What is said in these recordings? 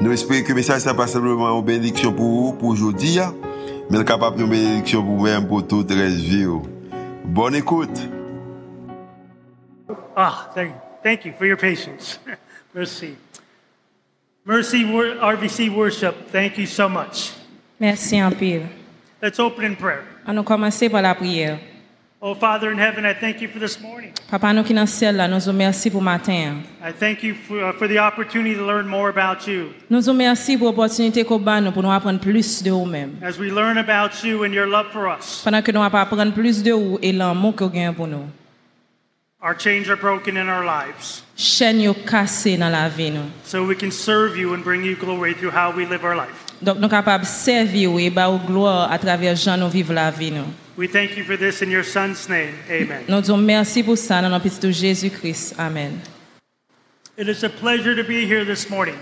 Nous espérons que le message n'est pas simplement une bénédiction pour vous, pour aujourd'hui, mais capable de bénédiction pour vous-même, pour toute la vie. Bonne écoute. Ah, thank, thank you for your patience. Merci. Mercy RVC Worship, thank you so much. Merci en pile. Let's open in prayer. On nous commencer par la prière. Oh, Father in heaven, I thank you for this morning. Papa nou ki nan siel la, nou zo mersi pou matin. I thank you for, uh, for the opportunity to learn more about you. Nous vous mersi pour opotunite ko ban nous pou nou apren plus de ou mèm. As we learn about you and your love for us, pendant que nous ap apren plus de vous et l'amour que vous avez pour nous, our chains are broken in our lives. Chen yo kase nan la vi nou. So we can serve you and bring you glory through how we live our life. Dok nou kapab servi et e ba ou gloa a traver jan nous vive la vie nou. We thank you for this in your Son's name. Amen. Nous disons merci pour ça dans le nom de Jésus-Christ. Amen. It is a pleasure to be here this morning.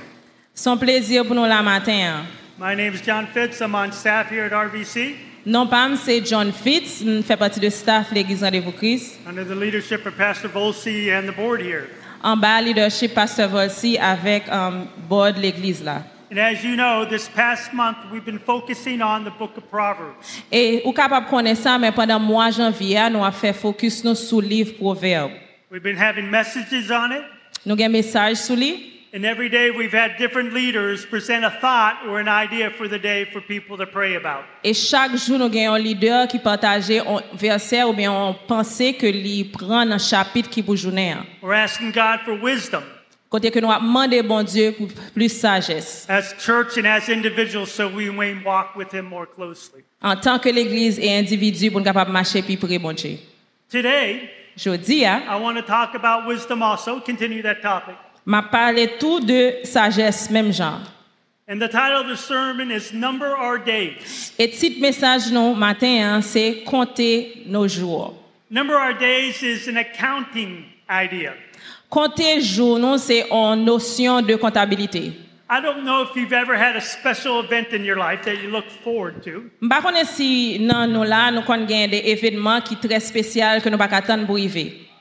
C'est un plaisir pour nous la matin. My name is John Fitz. I'm on staff here at RVC Non pas c'est John Fitz, je fais partie de staff l'église Rendez-vous Christ. under the leadership of Pastor Volsi and the board here. En bas leadership Pasteur Volsi avec um, board l'église là. And as you know, this past month we've been focusing on the book E ou kapap konen sa mais pendant mwa janvier, nous a fait focus nous sur livre Proverbes. We've been having messages on it. Nous gen mesaj sur lui. And every day we've had different leaders present a thought or an idea for the day for people to pray about. Et chaque jour nous gagnons un leader qui partageait un verset ou bien une pensée que lui prend un chapitre qui pour journée. We're asking God for wisdom. Côté que nous bon Dieu pour plus sagesse. as church and as individuals so we may walk with Him more closely. En tant que l'église et individu pour nous capable marcher plus près bon Dieu. Today, Je dis hein, I want to talk about wisdom also, continue that topic. m'a parlé tout de sagesse même genre. And the title of the sermon is Number Our Days. Et titre message non matin hein, c'est compter nos jours. Number Our Days is an accounting idea. Compter jours non c'est une notion de comptabilité. I don't know if you've ever had a special event in your life that you look forward to. Si nan kon gen.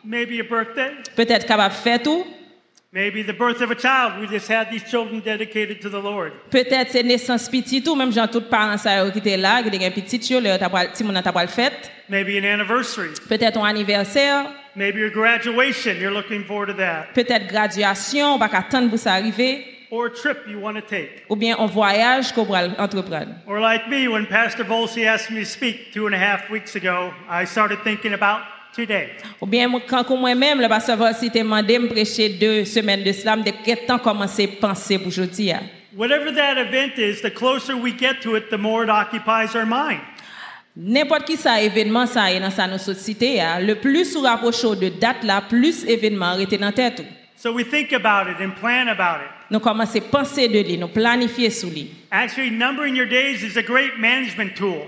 Maybe a birthday, Peut-être tout, maybe the birth of a child. We just had these children dedicated to the Lord. peut-être c'est naissance petit tout même tous parents ça yo étaient là, qui gen petit yo, ti moun fête. Maybe an anniversary, Peut-être un anniversaire, maybe your graduation. You're looking forward to that. peut-être graduation, on pas attendre pour ça arriver Or a trip you want to take. ou bien un voyage qu'on va entreprendre. Or like me, when Pastor Volsi asked me to speak two and a half weeks ago, I started thinking about today. Ou bien quand moi-même le pasteur Volsi t'a demandé me prêcher deux semaines de slam de quel temps commencer à penser pour aujourd'hui. Whatever that event is, the closer we get to it, the more it occupies our mind. N'importe qui ça événement ça est dans sa notre société, hein, le plus nous rapprochons de date là, plus événement arrêté dans tête. So we think about it and plan about it. Nous commençons à penser de lui, nous planifier sur lui. Actually, numbering your days is a great management tool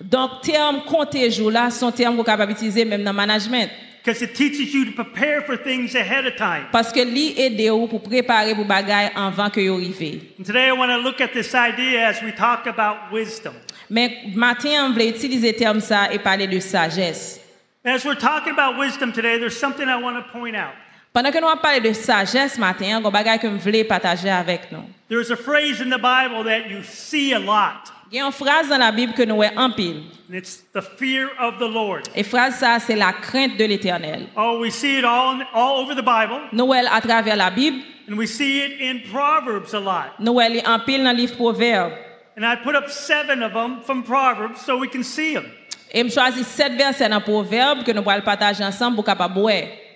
Donc terme compter jour là, sont termes qu'on capable utiliser même dans le management because it teaches you to prepare for things ahead of time. parce que lui aide ou pour préparer pour bagaille avant que yo arrive. And today I want to look at this idea as we talk about wisdom. Mais matin on veut utiliser terme ça et parler de sagesse. As we're talking about wisdom today, there's something I want to point out. Pendant que nous allons parler de sagesse matin, on bagaille que je voulais partager avec nous. There's a phrase in the Bible that you see a lot, Il y a une phrase dans la Bible que nous voyons en pile. and it's the fear of the Lord. Et phrase ça c'est la crainte de l'Éternel. Oh, we see it all, all over the Bible, Nous voyons à travers la Bible, and we see it in Proverbs a lot. nous voyons en pile dans le livre Proverbe. And I put up seven of them from Proverbs so we can see them. Et je choisis sept versets dans Proverbe que nous allons partager ensemble pour capable.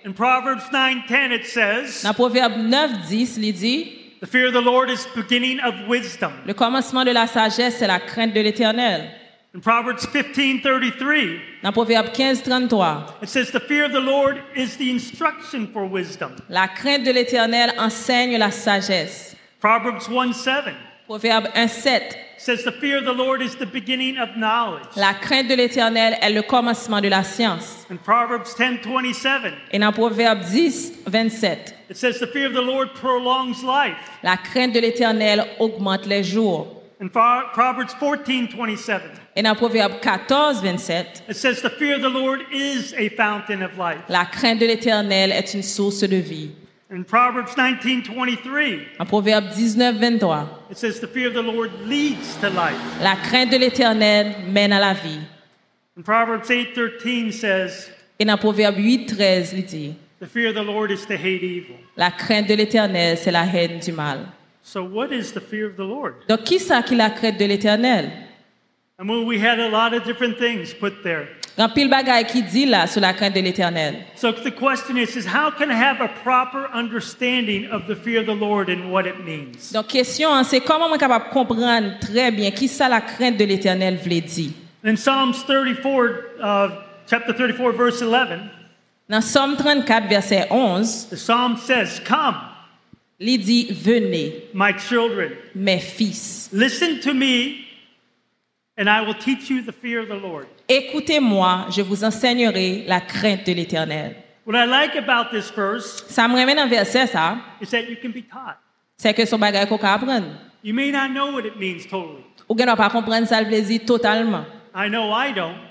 In Proverbs 9:10 it says, Dans Proverbe 9, 10, il dit "The fear of the Lord is beginning of wisdom." Le commencement de la sagesse, c'est la crainte de l'Éternel. In Proverbs 15:33, Dans Proverbe 15, 33, it says, "The fear of the Lord is the instruction for wisdom." la crainte de l'Éternel enseigne la sagesse. Proverbs 1:7 Proverbe 1, 7, says the fear of the Lord is the beginning of knowledge. La crainte de l'Éternel est le commencement de la science. In Proverbs 10:27, Et dans Proverbe 10, 27, it says the fear of the Lord prolongs life. la crainte de l'Éternel augmente les jours. In Pro- Proverbs 14:27, Et dans Proverbe 14, 27, it says the fear of the Lord is a fountain of life. la crainte de l'Éternel est une source de vie. In Proverbs 19:23, En Proverbe 19, 23, it says the fear of the Lord leads to life. la crainte de l'Éternel mène à la vie. And Proverbs 8:13 says Et dans Proverbe 8, 13, il dit, the fear of the Lord is to hate evil. la crainte de l'Éternel, c'est la haine du mal. So what is the fear of the Lord? Donc, qui ça qui la crainte de l'Éternel? I mean, we had a lot of different things put there. Un pile bagaille qui dit là sur la crainte de l'Éternel. So the question is, is how can I have a proper understanding of the fear of the Lord and what it means? Donc, question, c'est comment on capable comprendre très bien qui ça la crainte de l'Éternel voulait dire. In Psalms 34, uh, chapter 34, verse 11, Dans Somme 34, verset 11, the psalm says, Come, il dit, venez, my children, mes fils, listen to me, écoutez-moi, je vous enseignerai la crainte de l'Éternel. What I like about this verse Ça me ramène un verset, ça, is that you can be taught. c'est que son bagage qu'on peut apprendre. You may not know what it means totally. Ou bien on pas comprendre ça le plaisir totalement. I know I don't.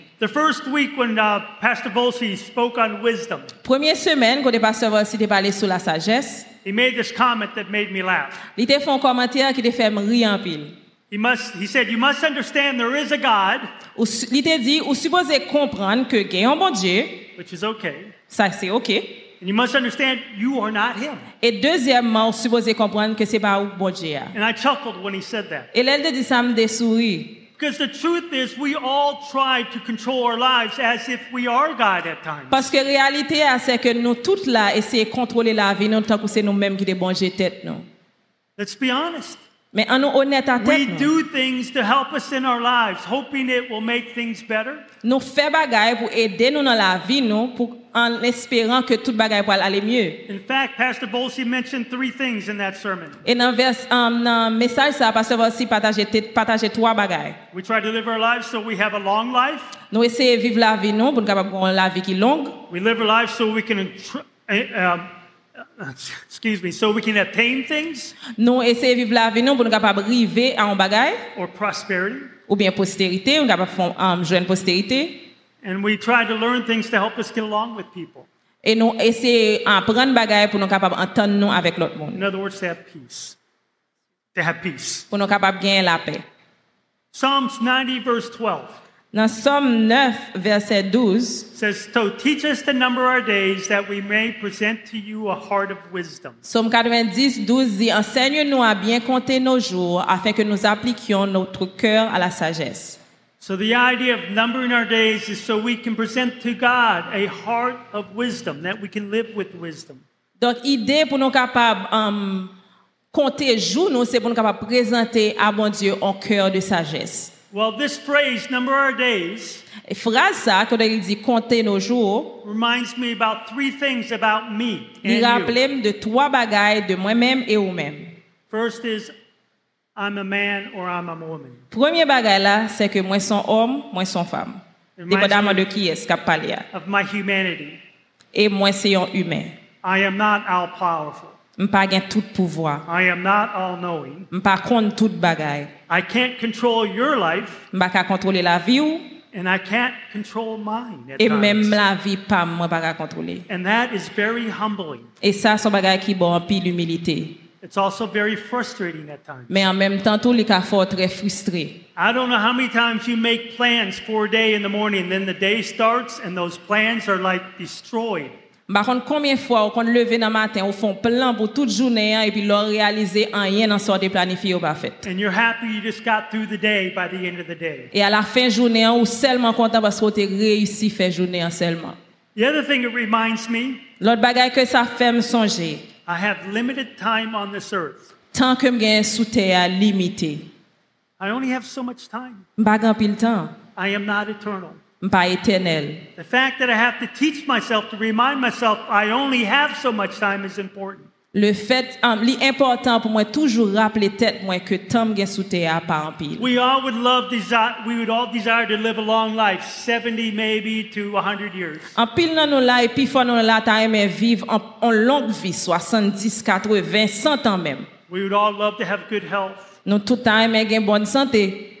The first week when uh, Pastor Volsi spoke on wisdom, Première semaine, quand le pasteur Volsi t'a parlé sur la sagesse, he made this comment that made me laugh. il t'a fait un commentaire qui t'a fait me rire en pile. He must he said, You must understand there is a God, Ou su- Il t'a dit, ou supposé comprendre que a un bon Dieu, which is okay. ça c'est OK. And you must understand you are not him. Et deuxièmement, ou supposé comprendre que c'est pas un bon Dieu. And I chuckled when he said that. Et là, il te dit ça me. Because the truth is, we all try to control our lives as if we are God at times. Parce que la réalité, ah, c'est que nous toutes là, essayons de contrôler la vie, nous, tant que c'est nous-mêmes qui débongons tête, nous. Let's be honest. Mais en nous honnête à We tête, nous. do things to help us in our lives, hoping it will make things better. Nous faisons bagaille pour aider nous dans la vie, nous, pour, en espérant que toute bagaille pour aller mieux. In fact, Pastor Volsi mentioned three things in that sermon. Et dans vers, um, dans message ça, pasteur va aussi partager, partager trois bagailles. We try to live our lives so we have a long life. Nous essayons de vivre la vie, nous, pour nous capable avoir la vie qui longue. We live our lives so we can, uh, um, uh, excuse me, so we can attain things? Nou ese vive la ve nou pou nou kapab rive a an bagay? Or prosperity? Ou bien posterite, ou kapab um, jwen posterite? And we try to learn things to help us get along with people. E nou ese apren bagay pou nou kapab anton nou avek lot moun. In other words, to have peace. To have peace. Pou nou kapab gen la pe. Psalms 90 verse 12. Dans Somme 9, verset 12, says, So teach us to number our days that we may present to you a heart of wisdom. Somme 90, 12 dit Enseigne-nous à bien compter nos jours afin que nous appliquions notre cœur à la sagesse. So the idea of numbering our days is so we can present to God a heart of wisdom, that we can live with wisdom. Donc, idée pour nous capables um, compter jours, nous, c'est pour nous capables présenter à bon Dieu un cœur de sagesse. Well, this phrase, number our days, Frase sa, kwen el di konte nou jour, reminds me about three things about me li and you. rappelem de 3 bagay de mwen menm e ou menm. First is, I'm a man or I'm a woman. Premier bagay la, se ke mwen son om, mwen son fam. Depadaman de ki es kap pale ya. Of my humanity. E mwen se yon humen. I am not all powerful. Je pas tout pouvoir. I am not all knowing. Je pas contre toute. I can't control your life, contrôler la vie ou and I can't control mine at et même la vie pas moi pas contrôler. And that is very humbling. Et ça son bon pile humilité. It's also very frustrating at times. Mais en même temps tout les cas fort très frustré. I don't know how many times you make plans for a day in the morning, then the day starts and those plans are like destroyed. Par contre, combien de fois on lever dans le matin, on font plan pour toute journée hein, et puis leur réaliser rien dans sort de planifié ou pas fait. And you're happy you just got through the day by the end of the day. Et à la fin de journée, on seulement content parce qu'on a réussi à faire journée en seulement. The other thing it reminds me, L'autre bagaille que ça fait me songer, I have limited time on this earth. tant que j'ai sous terre limité, I only have so much time. pas grand pile temps, I am not eternal. Pas éternel. The fact that I have to teach myself to remind myself I only have so much time is important. Le fait, um, l'important pour moi toujours rappeler tête moi que temps que sous terre pas en pile. We all would love desire, we would all desire to live a long life, 70 maybe to 100 years. En pile dans nous là et puis fois nous là ta aimer vivre en, en longue vie 70, 80, 100 ans même. We would all love to have good health, Nous tout aimer gain bonne santé,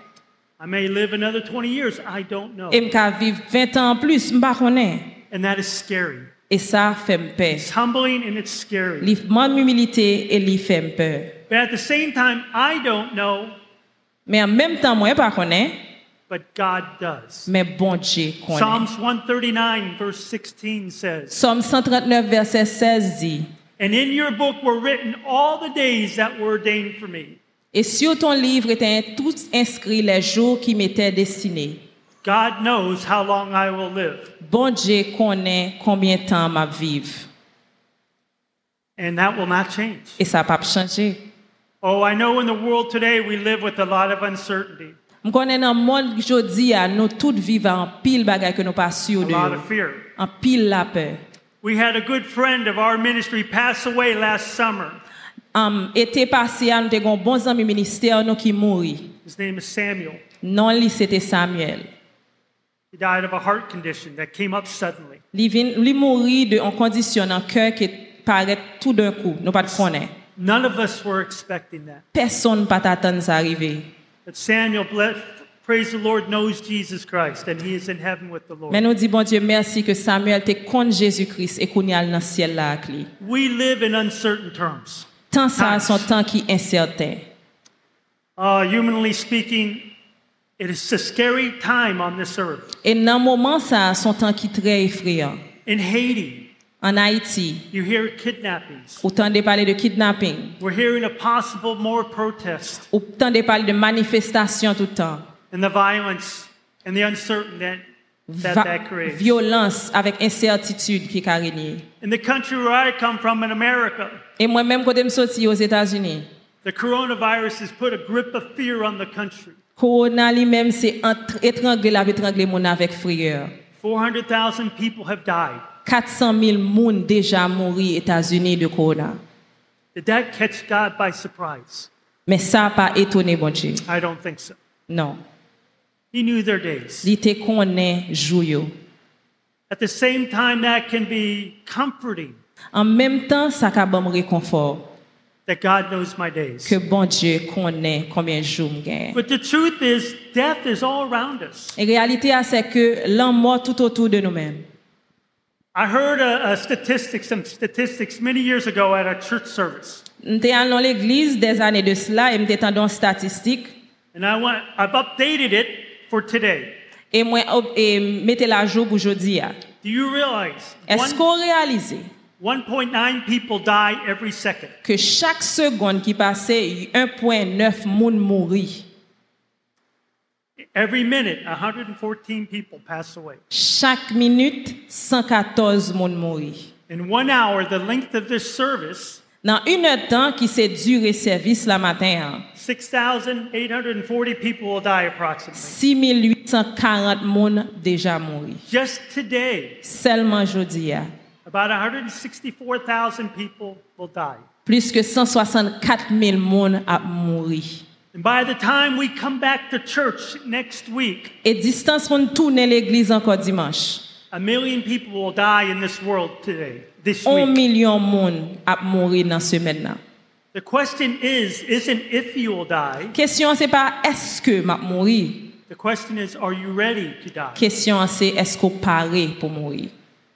I may die today. Je vais mourir aujourd'hui. I may live another 20 years. I don't know. Et vais vivre 20 ans plus, ne connais. And that is scary. Et ça fait peur. It's humbling and it's scary. Il manque d'humilité et il fait peur. But at the same time, I don't know, Mais en même temps, moi, ne connais, but God does. mais bon Dieu connaît. Psalms 139, verse 16 says, Somme 139, verset 16 dit, And in your book were written all the days that were ordained for me. Et sur ton livre étaient tous inscrits les jours qui m'étaient destinés. God knows how long I will live. Bon Dieu connaît combien de temps m'a vivre. And that will not change. Et ça n'a pas changé. Oh, I know in the world today we live with a lot of uncertainty, Je connais dans le monde aujourd'hui, nous tous vivons en pile bagaille que nous pas a sûrs de. lot of fear. En pile la peur. We had a good friend of our ministry pass away last summer. Um, été passé, nous avons un bon ami ministère nous qui mourit. His name is Samuel. Non, lui, c'était Samuel. He died of a heart condition that came up suddenly. Lui, lui mourit de, en condition en cœur qui paraît tout d'un coup. Nous pas de connaître. None of us were expecting that. Personne pas t'attendre ça arriver. But Samuel, bless, praise the Lord, knows Jesus Christ and he is in heaven with the Lord. Mais nous dit bon Dieu merci que Samuel te contre Jésus-Christ et qu'on a dans le ciel là avec lui. We live in uncertain terms. Tant ça son temps qui est incertain. Uh, humanly speaking, it is a scary time on this earth. Et dans moment ça son temps qui très effrayant. In Haiti, En Haïti, you hear kidnappings. parler de kidnapping, We're hearing a possible more protest parler de manifestations tout le temps. and the violence and the uncertainty that that, Va- that creates. violence avec incertitude qui a régné. In the country where I come from, in America, Et moi-même, quand je suis sorti aux États-Unis, the coronavirus has put a grip of fear on the country. Corona lui-même, la étrangler mon avec frayeur. 400,000 people have died. 400 000 personnes déjà aux États-Unis de Corona. Did that catch God by surprise? Mais ça n'a pas étonné bon Dieu. I don't think so. Non. He knew their days. Te connaît jour yo. At the same time, that can be comforting En même temps, ça réconfort that God knows my days. que bon Dieu connaît combien de jours je. But the truth is, death is all around us. Et réalité, ah, c'est que l'homme mort tout autour de nous-mêmes. I heard a, a statistic, some statistics many years ago at a church service. J'étais allé dans l'église des années de cela et j'étais dans statistique And I want, I've updated it for today. et moi et mettez la jour pour aujourd'hui. Do you realize Est-ce qu'on réalise 1.9 people die every second? que chaque seconde qui passait, 1.9 moun mourit. Every minute, 114 people pass away. Chaque minute, 114 moun mourit. In one hour, the length of this service, Dans une heure de temps qui s'est duré service la matin, hein, 6,840 people will die approximately. 6840 moun déjà mouri. Just today, Seulement aujourd'hui, hein, about 164,000 people will die. plus que 164 000 moun a mouri. And by the time we come back to church next week, Et distance nous tourner l'église encore dimanche. A million people will die in this world today, this week. million moun ap mouri nan semen nan. The question is, isn't if you will die. Question c'est pas est-ce que m'a mouri. The question is, are you ready to die? Question c'est est-ce qu'on paré pour mourir?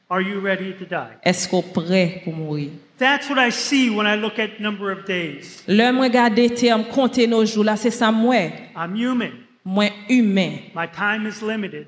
Are you ready to die? Est-ce qu'on prêt pour mourir? That's what I see when I look at number of days. L'homme regarde terme compter nos jours là c'est ça moi. I'm human. Moi humain. My time is limited.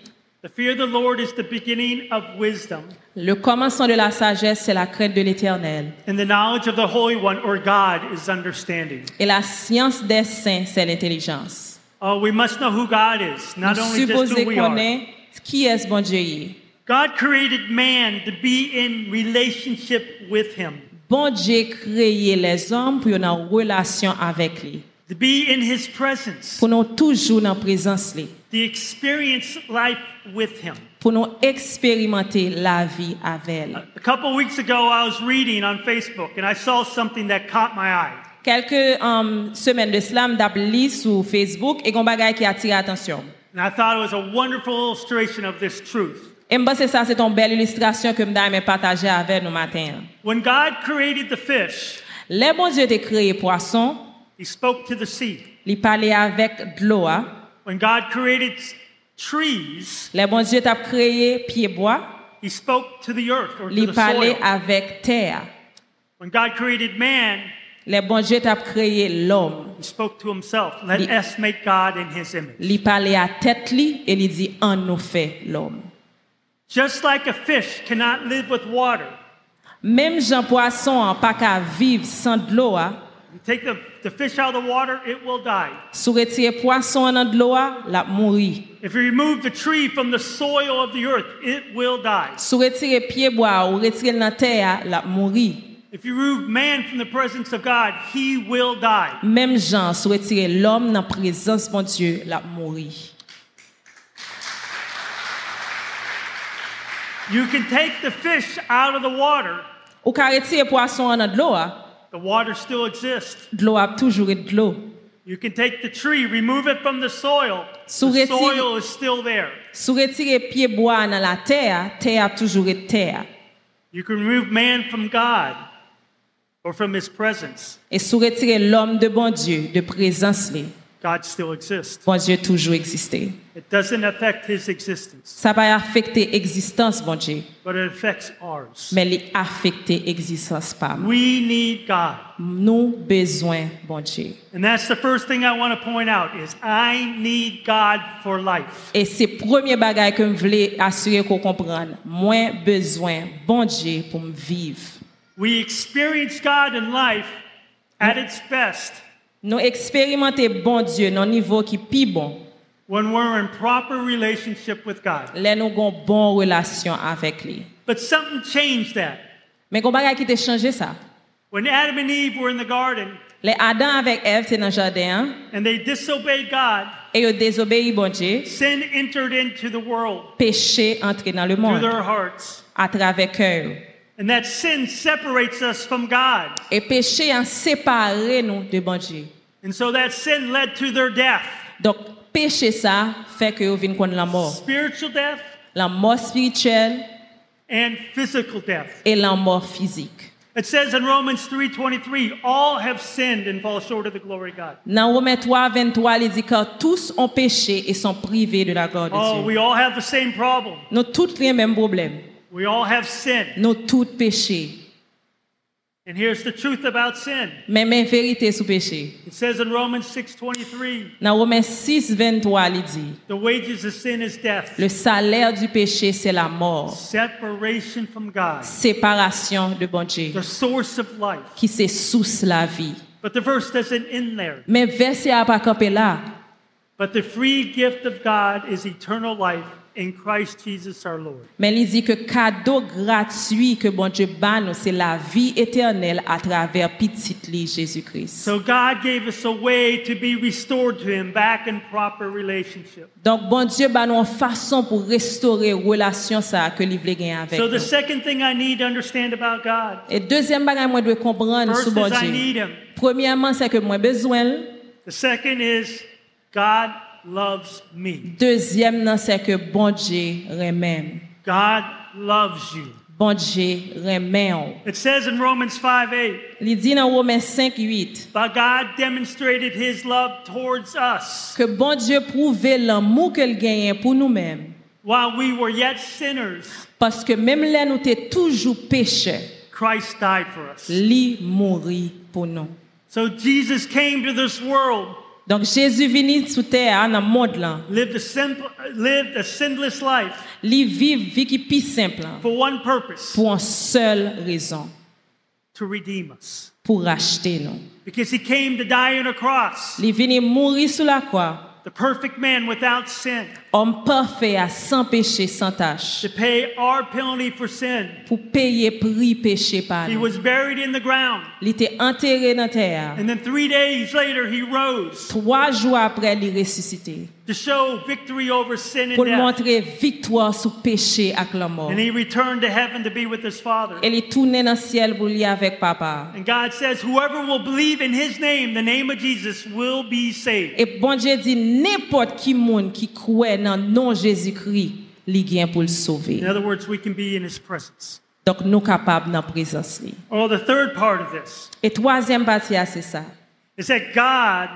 The fear of the Lord is the beginning of wisdom, le commencement de la sagesse c'est la crainte de l'Éternel and the knowledge of the Holy One or God is understanding. et la science des saints c'est l'intelligence. Oh, we must know who God is, not Nous only just who we are. qui est mon Dieu. God created man to be in relationship with him, Bon Dieu créé les hommes pour être en relation avec lui. to be in his presence, Pour nous toujours dans présence lui. To experience life with him. Pour nous expérimenter la vie avec elle. A couple weeks ago, I was reading on Facebook and I saw something that caught my eye. Quelques um, semaines de slam d'abli sur Facebook et un bagage qui attire attention. And I thought it was a wonderful illustration of this truth. Et je pense que ça c'est une belle illustration que je vais partager avec nous matin. When God created the fish, Les bon Dieu a créé poisson, he spoke to the sea. il parlait avec de l'eau. When God created trees, Les bon Dieu a créé pied bois, he spoke to the earth or to il the parlait soil. avec terre. When God created man, Les bon Dieu a créé l'homme. he spoke to himself. Let us make God in his image. Il parlait à tête li et il dit en nous fait l'homme. Just like a fish cannot live with water, Même Jean poisson en pas qu'à vivre sans de l'eau. hein. You take the, the fish out of the water, it will die. Sous retirer poisson dans de l'eau, la mourir. If you remove the tree from the soil of the earth, it will die. Sous retirer pied bois ou retirer dans terre, la mourir. If you remove man from the presence of God, he will die. Même Jean sous retirer l'homme la présence mon Dieu, la mourir. You can take the fish out of the water, Ou ka retirer poisson dans de l'eau. The water still exists. l'eau a toujours été de l'eau. You can take the tree, remove it from the soil, Sous the soil is still there. Sous retirer pied bois dans la terre, terre a toujours été terre. You can remove man from God or from his presence. Et sous retirer l'homme de bon Dieu, de présence, li, God still exists. bon Dieu toujours existé. It doesn't affect his existence, Ça va affecter l'existence, bon Dieu, but it affects ours. mais il affecte l'existence pas. We need God. Nous besoin, bon Dieu. And that's the first thing I want to point out is I need God for life. Et c'est premier bagage que je voulais assurer qu'on comprenne. Moi, besoin, bon Dieu, pour me vivre. We experience God in life at its best Nous expérimenter bon Dieu dans un niveau qui est plus bon. when we're in proper relationship with God. Là, nous avons une bonne relation avec lui. But something changed that. Mais qu'on bagage qui t'a changé ça? When Adam and Eve were in the garden Les Adam avec Ève étaient dans le jardin hein, and they disobeyed God, et ils désobéi bon Dieu. sin entered into the world Péché entré dans le through monde their hearts. à travers cœur. And that sin separates us from God. Et péché a séparé nous de bon Dieu. And so that sin led to their death Donc, péché ça fait que vous venez connaître la mort. spiritual death La mort spirituelle and physical death. et la mort physique. It says in Romans 3:23, all have sinned and fall short of the glory of God. Dans Romains 3, 23, il dit que tous ont péché et sont privés de la gloire de Oh, Dieu. we all have the same problem. Nous tous les mêmes problèmes. We all have sin. Nous tous péché. And here's the truth about sin. Mais même vérité sous péché. It says in Romans 6:23, Dans Romains 6, 23, il dit the wages of sin is death, Le salaire du péché, c'est la mort. separation from God, Séparation de bon Dieu, the source of life. qui c'est sous la vie. But the verse doesn't end there. Mais verset a pas campé là. But the free gift of God is eternal life in Christ Jesus our Lord. Mais il dit que cadeau gratuit que bon Dieu bat nous, c'est la vie éternelle à travers petit li Jésus-Christ. So God gave us a way to be restored to Him back in proper relationship. Donc bon Dieu bat nous une façon pour restaurer relation ça que veut gagner avec So the second thing I need to understand about God, Et deuxième bagage moi dois comprendre sur bon Dieu. Premièrement, c'est que moi besoin. The second is God loves me. Deuxième, non, c'est que bon Dieu remet. God loves you. Bon Dieu remet. It says in Romans 5 8, Il dit dans Romains 5, 8 but God demonstrated His love towards us que bon Dieu prouve l'amour qu'il gagne pour nous-mêmes. while we were yet sinners. Parce que même là, nous étions toujours pécheurs, Christ died for us. lui mourit pour nous. So Jesus came to this world, Donc Jésus venu sur terre, dans le monde là, lived a simple, lived a sinless life lui vit vie qui plus simple, hein, for one purpose: pour une seule raison, to redeem us. pour racheter nous. Because He came to die on a cross, Il venu mourir sur la croix, the perfect man without sin, homme parfait, à sans péché, sans tâche, to pay our penalty for sin. pour payer prix péché par He was buried in the ground, Il était enterré dans terre. and then three days later He rose Trois jours après, il ressuscité. to show victory over sin Pour and death. montrer victoire sur péché avec la mort. And He returned to heaven to be with His Father. Tournée dans ciel pour lui avec papa. And God says, whoever will believe in his name, the name of Jesus, will be saved. Et bon Dieu dit, n'importe qui monde qui croit dans le nom Jésus-Christ, il vient pour le sauver. In other words, we can be in his presence. Donc, nous capables la présence. li. Oh, the third part of this Et troisième partie, ah, c'est ça. is that God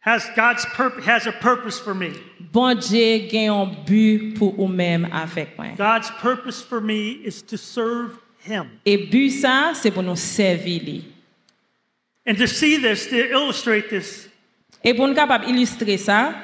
has God's purp- has a purpose for me. Bon Dieu gagne un but pour vous-même avec moi. God's purpose for me is to serve him. Et but ça, c'est pour nous servir. li. And to see this, to illustrate this, Et pour nous capables illustrer ça,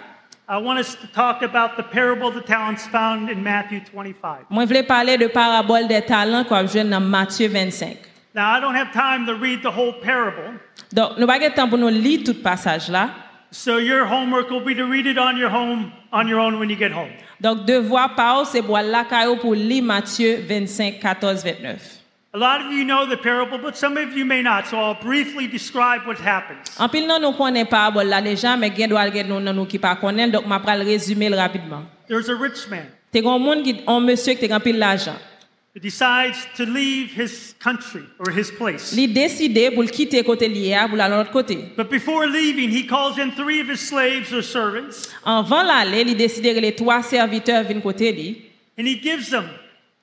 I want us to talk about the parable of the talents found in Matthew 25. moi, voulais parler de parabole des talents qu'on dans Matthieu 25. Now, I don't have time to read the whole parable, Donc, nous pas le temps pour nous lire tout passage là. so your homework will be to read it on your home on your own when you get home. Donc, devoir par c'est pour la caillou pour lire Matthieu 25, 14, 29. A lot of you know the parable, but some of you may not, so I'll briefly describe what happened. There's a rich man. He decides to leave his country or his place. But before leaving, he calls in three of his slaves or servants. And he gives them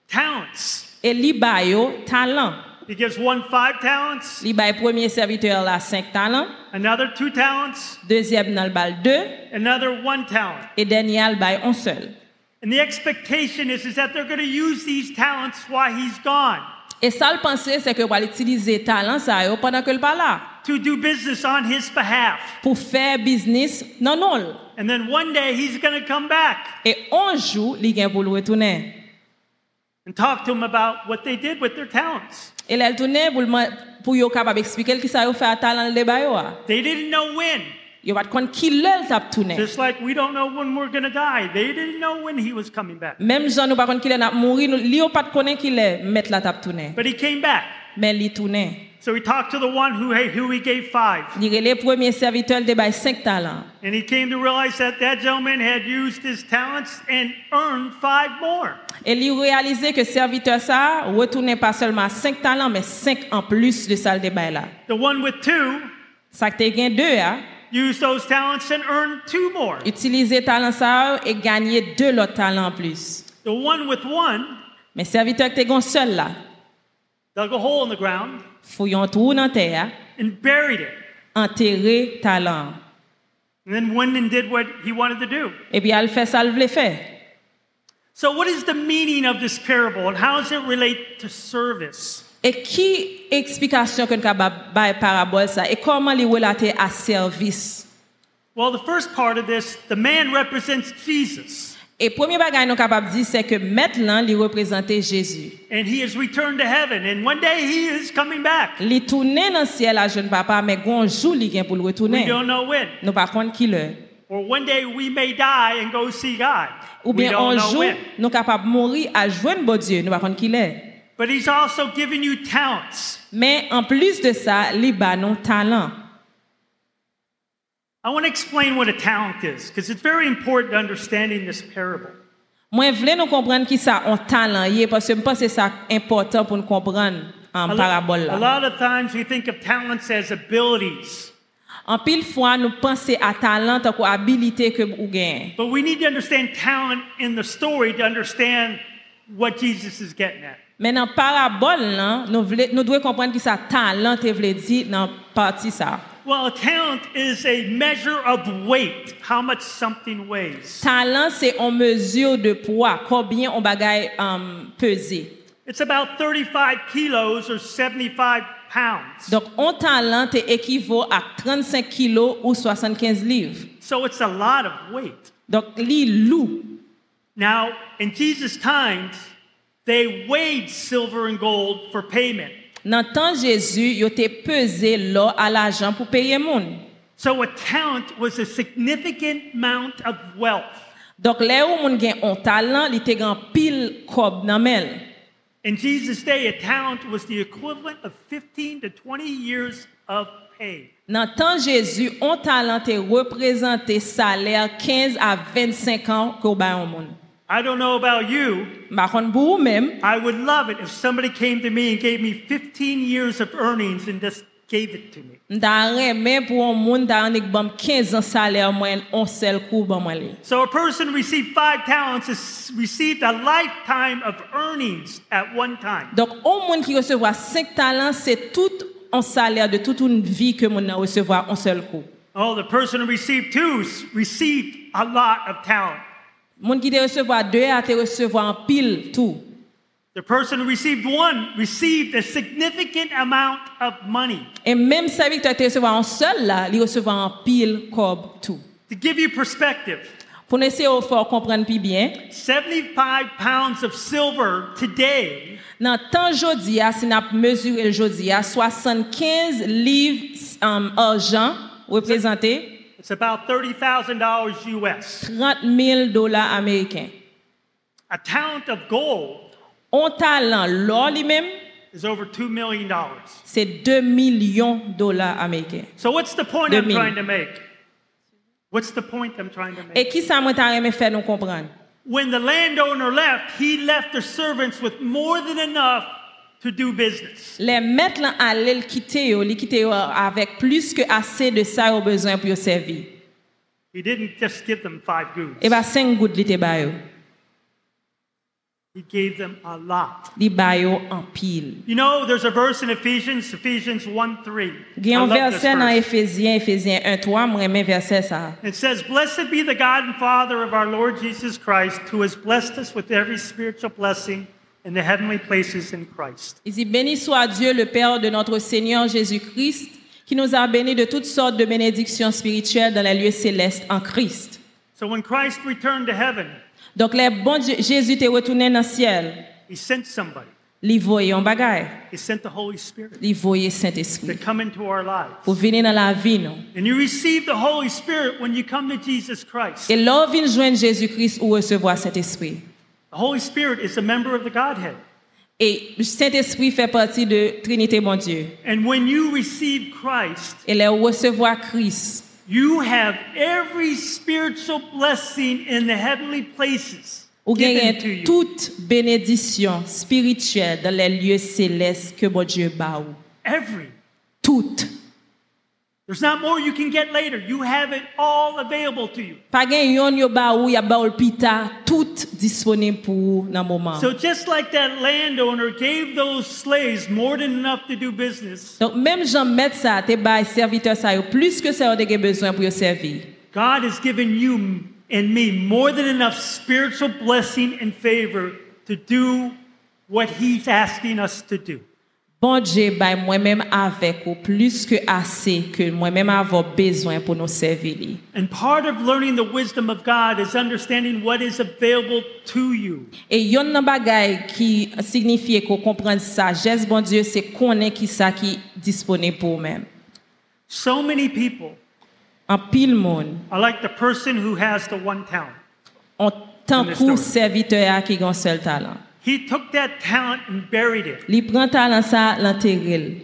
talents. E li bay yo talan. He gives one five talents. Li bay premier serviteur la cinq talents. Another two talents. Deuxième nan bal deux. Another one talent. Et dernier al bay on seul. And the expectation is, is that they're going to use these talents while he's gone. Et ça le penser c'est que va utiliser talent ça yo pendant que le pas là. To do business on his behalf. Pour faire business non non. And then one day he's going to come back. Et un jour, li gen pou le retourner. and talk to them about what they did with their talents. El el toune pou yo kapab eksplike l ki sa yo fè a talan le bayo a. They didn't know when. Yo bat kon ki lèl tap toune. Just like we don't know when we're going to die. They didn't know when he was coming back. Mem jan nou bat kon ki lèl nap mouri, li yo pat konen ki lèl met la tap toune. But he came back. Men li toune. So he talked to the one who, who he gave five. De bail 5 talents. And he came to realize that that gentleman had used his talents and earned five more. Et il réalisé que serviteur ça retournait pas seulement 5 talents mais 5 en plus de salle de bail là. The one with two Ça que te gain deux hein. used those talents and earned two more. Utiliser talent ça et gagner deux autres talents en plus. The one with one Mais serviteur que te gon seul là, dug a hole in the ground un trou dans terre, and buried it. enterrer talent. And then went and did what he wanted to do. Eh et puis elle fait ça le voulait faire. So, what is the meaning of this parable and how does it relate to service? Et qui explication que nous parabole ça et comment les relater à service? Well, the first part of this, the man represents Jesus, Et premier bagage nous capable dire c'est que maintenant il représentait Jésus. and he has returned to heaven, and one day he is coming back. Il tourné dans le ciel à jeune papa mais gon jour il vient pour le We retourner. don't know when. Nous par contre qui le. Or one day we may die and go see God. Ou bien un jour, nous capables de mourir à joindre bon Dieu, nous ne savons pas qui est. But He's also given you talents. Mais en plus de ça, il a nos talents. I want to explain what a talent is because it's very important to understanding this parable. Moi, vle nou komprenn ki sa on talent, ye parce mwen pense sa important pour nou komprenn en parabol la. A lot of times we think of talents as abilities. En pil fois, nous pense a talent akou abilite ke ou gen. But we need to understand talent in the story to understand what Jesus is getting at. Men nan parabol la, nou, vle, nous dwe komprenn ki sa talent e vle dit nan partie sa. Well, a talent is a measure of weight, how much something weighs. Talent c'est en mesure de poids, combien on bagaille um, peser. It's about 35 kilos or 75 pounds. Donc, un talent équivaut à 35 kilos ou 75 livres. So it's a lot of weight. Donc, li loup. Now, in Jesus' times, they weighed silver and gold for payment. Dans le temps Jésus, yo te pesé l'or à l'argent pour payer moun. So a talent was a significant amount of wealth. Donc, là où moun gen un talent, li te gen pile kob nan mel. In Jesus' day, a talent was the equivalent of 15 to 20 years of pay. Dans le temps Jésus, un talent te représente salaire 15 à 25 ans que ba yon moun. I don't know about you. Par contre, pour I would love it if somebody came to me and gave me 15 years of earnings and just gave it to me. m'ta remè pour un moun ta anik bam 15 ans salaire moyen on seul coup ban moi. So a person received five talents has received a lifetime of earnings at one time. Donc, au monde qui recevra 5 talents, c'est tout un salaire de toute une vie que mon a recevoir en seul coup. Oh, the person who received two received a lot of talent. Moun qui te recevoir 2 a te recevoir en pile tout. The person who received one received a significant amount of money. Et même serviteur te recevoir en seul là, il recevoir en pile cob tout. To give you perspective, Pour essayer de faire comprendre plus bien, 75 pounds of silver today dans temps jodi a, si n'a mesuré le jodi a, 75 livres um, argent représenté it's about $30,000 US. 30 000 dollars américains. A talent of gold Un talent, l'or lui-même, is over $2 million. c'est 2 millions de dollars américains. So what's the point I'm trying to make? What's the point I'm trying to make? Et qui ça moi t'a aimé faire nous comprendre? When the landowner left, he left the servants with more than enough to do business. Les maîtres là allaient le quitter yo, li quitter yo avec plus que assez de ça au besoin pour servir. He didn't just give them five goods. Et eh ba 5 gouttes li te ba yo. He gave them a lot. Li ba yo en pile. You know, there's a verse in Ephesians, Ephesians 1 3. Gen I love this verset dans. Éphésiens, Éphésiens 1 3, moi remè verset ça. It says, Blessed be the God and Father of our Lord Jesus Christ, who has blessed us with every spiritual blessing in the heavenly places in Christ. Il dit béni soit Dieu le Père de notre Seigneur Jésus-Christ qui nous a bénis de toutes sortes de bénédictions spirituelles dans les lieux célestes en Christ. So when Christ returned to heaven, Donc les bon Dieu, Jésus t'est retourné dans le ciel. he sent somebody. Li voye un bagay. He sent the Holy Spirit voye to Saint-Esprit. come into our lives. Pour venir dans la vie, non? And you receive the Holy Spirit when you come to Jesus Christ. Et là, vient joindre Jésus-Christ ou recevoir Saint-Esprit. The Holy Spirit is a member of the Godhead. Et Saint-Esprit fait partie de Trinité, mon Dieu. And when you receive Christ, Et les recevoir Christ, you have every spiritual blessing in the heavenly places ou gagnez toute bénédiction spirituelle dans les lieux célestes que mon Dieu bat. Every. Toute. There's not more you can get later. You have it all available to you. Gen yon yo ba ou, ya ba ou pita, tout disponible pour ou moment. So just like that landowner gave those slaves more than enough to do business, Donc même Jean met ça, te bay serviteur yo, plus que ça gen besoin yo servir. God has given you and me more than enough spiritual blessing and favor to do what he's asking us to do. Bon Dieu bay moi-même avec ou plus que assez que moi-même avoir besoin pour nous servir. And part of learning the wisdom of God is understanding what is available to you. Et yon nan bagay qui signifie qu'on comprend sagesse bon Dieu, c'est connaître qui ça qui disponible pour même. So many people En pile monde, are like the person who has the one talent. on tant serviteur qui a un seul talent. He took that talent and buried it. Li prend talent ça, l'enterre.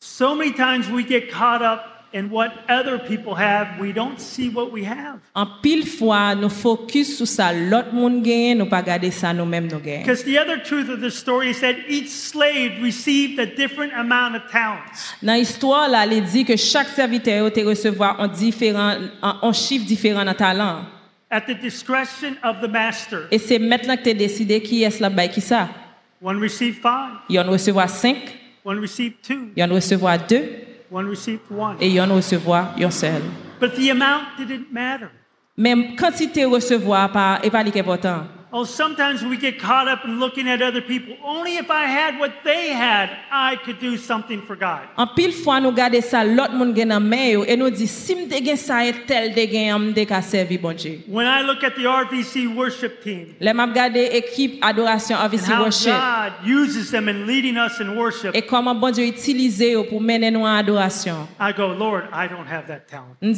So many times we get caught up in what other people have, we don't see what we have. En pile fois, nous focus sur ça, l'autre monde gagne, nous pas garder ça nous-mêmes nous gagne. Because the other truth of the story is that each slave received a different amount of talents. Dans l'histoire là, il dit que chaque serviteur te recevoir un différent un, un chiffre différent talent. At the discretion of the master, Et c'est maintenant que tu as décidé qui est là bas qui ça. one received five, Il y en recevoir 5, one received two, il y en recevoir 2 one received one. et il y en recevoir un seul. But the amount didn't matter. Même quantité recevoir pas est pas li important. Oh, sometimes we get caught up in looking at other people. Only if I had what they had, I could do something for God. Si tel de de. When I look at the RVC worship team. Le m ekip RVC worship. how God uses them in leading us in worship. I go, Lord, I don't have that talent. Talent.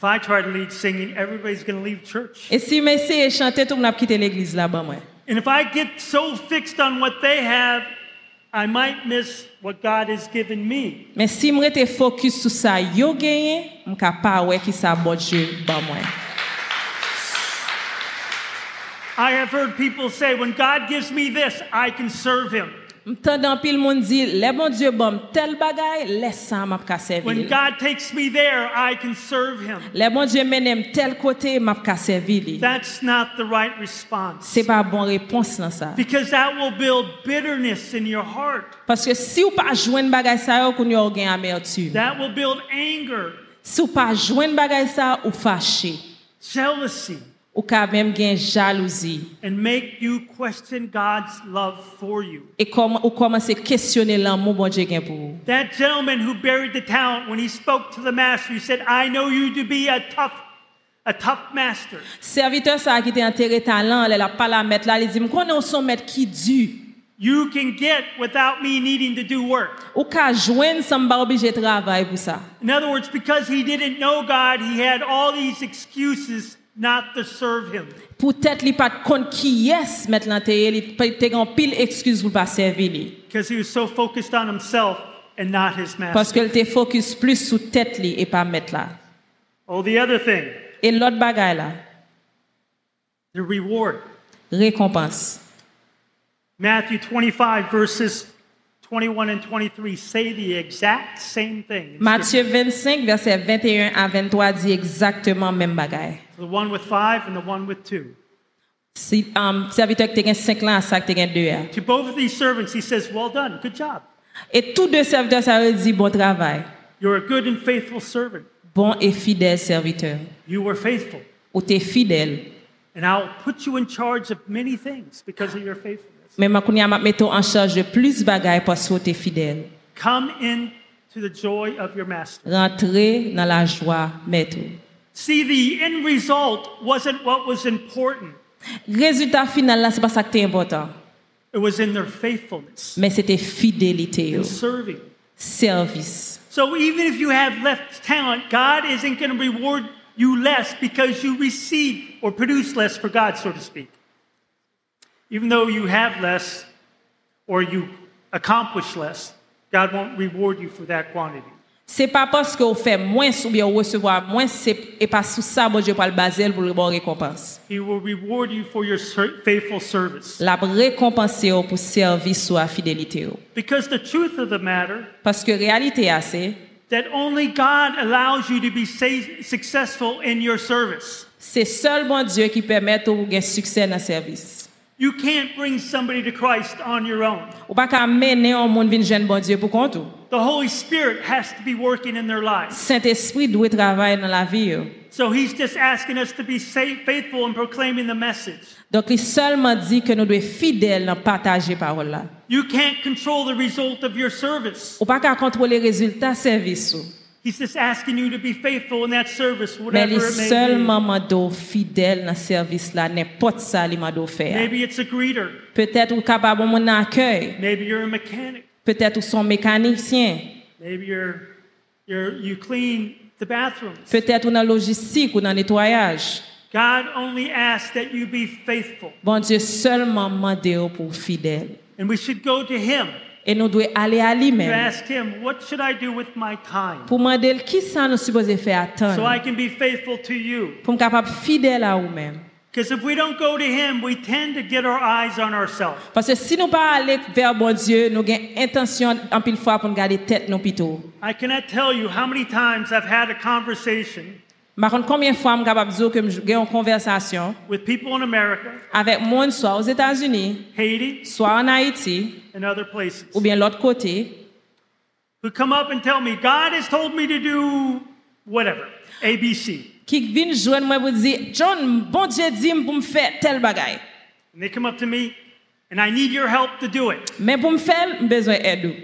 If I try to lead singing, everybody's going to leave church. Et si me essayer chanter tout n'a quitter l'église là bas moi. And if I get so fixed on what they have, I might miss what God has given me. Mais si me rete focus sur ça yo gagné, m'ka pas ouais qui ça bon Dieu ba moi. I have heard people say, when God gives me this, I can serve him. M'tendan pil moun di, le bon Diyo bom tel bagay, lesan map ka servil. When God takes me there, I can serve him. Le bon Diyo menem tel kote, map ka servili. That's not the right response. Se pa bon repons nan sa. Because that will build bitterness in your heart. Paske si ou pa jwen bagay sa yo, koun yo gen amertume. That will build anger. Si ou pa jwen bagay sa, ou fache. Jealousy. Ou ka même gen jalousie. and make you question God's love for you. Et comme ou commencer questionner l'amour bon Dieu gen vous. That gentleman who buried the talent, when he spoke to the master, he said, I know you to be a tough, a tough master. Serviteur ça qui était enterré talent, pas la mettre là, il dit, "M'konne on son maître qui dur." You can get without me needing to do work. Ou ka joindre sans pas obligé de travailler pour ça. In other words, because he didn't know God, he had all these excuses not to serve him. Peut-être li pas de compte qui est mettre l'enterré, il te gen pile excuse pour pas servir li. Because he was so focused on himself and not his master. Parce que te focus plus sur tête li et pas mettre là. Oh, the other thing, Et l'autre bagay là, the reward. récompense. Matthew 25, verses 21 and 23 say the exact same thing. Matthieu 25 verset 21 à 23 dit exactement même bagay. The one with five and the one with two. Si um, serviteur qui 5 ans, ça qui 2 ans. To both of these servants, he says, Well done, good job. Et tous deux serviteurs ça veut dire bon travail. You're a good and faithful servant. Bon et fidèle serviteur. You were faithful. Ou t'es fidèle. And I'll put you in charge of many things because of your faithfulness. Mais ma kounya m'a metto en charge de plus bagay parce que t'es fidèle. Come in to the joy of your master. Rentrer dans la joie maître. See, the end result wasn't what was important, Résultat final là c'est pas ça qui important, it was in their faithfulness mais c'était fidélité yo, in serving. service. So even if you have less talent, God isn't going to reward you less because you receive or produce less for God, so to speak. Even though you have less or you accomplish less, God won't reward you for that quantity. C'est pas parce que vous fait moins ou bien vous recevoir moins c'est et pas sous ça bon Dieu pas le baser pour le bon récompense. He will reward you for your faithful service. La récompenser pour service ou à fidélité. Because the truth of the matter Parce que réalité a c'est that only God allows you to be successful in your service. c'est seul bon Dieu qui permet ou gain succès dans le service. You can't bring somebody to Christ on your own. Ou pas qu'à mener un monde vinn jeune bon Dieu pour compte. ou. The Holy Spirit has to be working in their lives. Saint-Esprit doit travailler dans la vie yo. So he's just asking us to be faithful in proclaiming the message. Donc il seulement dit que nous devons fidèles dans partager parole là. You can't control the result of your service. Ou contrôler les résultats service. ou. He's just asking you to be faithful in that service, Mais whatever it may seulement fidèle dans service là n'importe ça li faire. Maybe it's a greeter. Peut-être ou capable mon accueil. Maybe you're a mechanic. Peut-être ou son mécanicien. Maybe you're, You're, you clean the bathrooms. Peut-être ou dans logistique ou dans nettoyage. God only asks that you be faithful. Bon Dieu seulement pour fidèle. And we should go to Him Et nous devons aller à lui-même pour demander qui ça nous supposé faire so attendre I can be faithful to you? pour être capable fidèle à nous-mêmes. Because if we don't go to Him, we tend to get our eyes on ourselves. Parce que si nous pas aller vers bon Dieu, nous avons intention en pile fois pour garder tête nous plutôt. I cannot tell you how many times I've had a conversation Par combien de fois je capable dire que j'ai une conversation with people in America, avec monde soit aux États-Unis, Haiti, soit en Haïti, and other places ou bien l'autre côté, who come up and tell me, God has told me to do whatever, ABC. qui viennent joindre moi pour dire, John, bon Dieu dit pour me faire tel bagay. And they come up to me, and I need your help to do it. Mais pour me faire, j'ai besoin d'aide.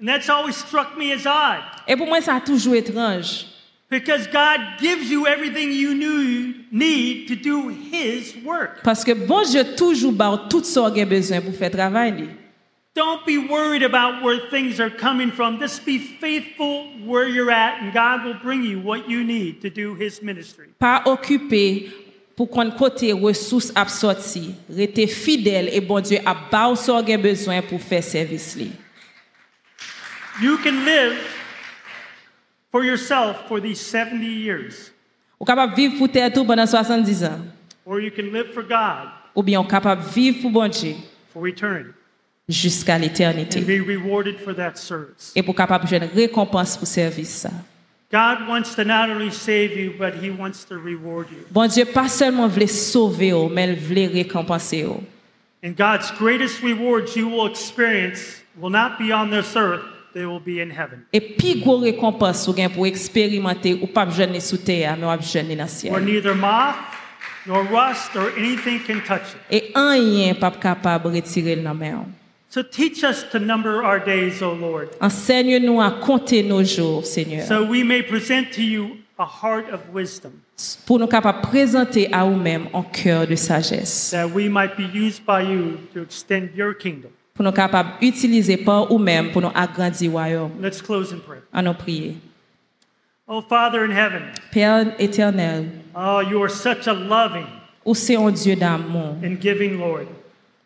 And that's always struck me as odd Et pour moi, ça a toujours étrange. Because God gives you everything you need, to do His work. Parce que bon Dieu toujours tout ce qu'on a besoin pour faire travail. Don't be worried about where things are coming from. Just be faithful where you're at, and God will bring you what you need to do His ministry. Pas occupé pour qu'on côté ressources absorti. Rester fidèle et bon Dieu a ce qu'on a besoin pour faire service. You can live for yourself for these 70 years, Ou capable vivre pour terre tout pendant 70 ans. or you can live for God Ou bien ou capable vivre pour bon Dieu for eternity jusqu'à l'éternité. and be rewarded for that service. Et pour capable une récompense pour service ça. God wants to not only save you, but He wants to reward you. Bon Dieu pas seulement voulait sauver, vous, mais il voulait récompenser. vous. And God's greatest rewards you will experience will not be on this earth, they will be in heaven. E pi gwo rekompans ou gen pou eksperimente ou pap jene sou teya, men wap jene nan siel. Where neither moth nor rust or anything can touch it. E anyen pap kapab retire nan men an. So teach us to number our days, O Lord. Enseigne-nous à compter nos jours, Seigneur. So we may present to you a heart of wisdom. Pour nous capables présenter à vous-même un cœur de sagesse. That we might be used by you to extend your kingdom. Pour nous capables d'utiliser par nous-mêmes pour nous agrandir royaume. Let's close in prayer. À nous prier. Oh, Father in heaven, Père éternel, oh, you are such a loving ou c'est un Dieu d'amour and giving Lord.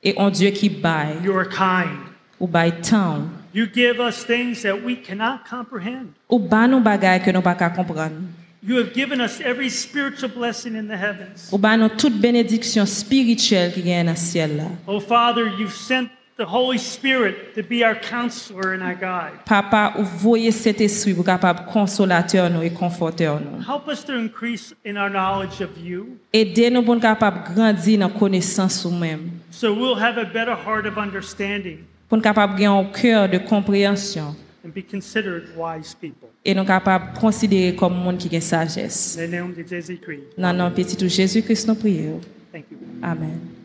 et un Dieu qui baille, You are kind. ou baille tant, You give us things that we cannot comprehend. ou baille nous bagaille que nous pas qu'à comprendre. You have given us every spiritual blessing in the heavens. Ou baille nous toute bénédiction spirituelle qui est dans le ciel là. Oh, Father, you've sent the Holy Spirit to be our counselor and our guide. Papa, ou voye cet esprit pou kapab konsolateur nou e konforteur nou. Help us to increase in our knowledge of you. Ede nou pou kapab grandi nan konesans ou mem. So we'll have a better heart of understanding. Pou kapab gen an kèr de komprehensyon. And be considered wise people. E nou kapab konsidere kom moun ki gen sajes. Nan nan petit ou Jésus Christ nou priye. Thank you. Amen.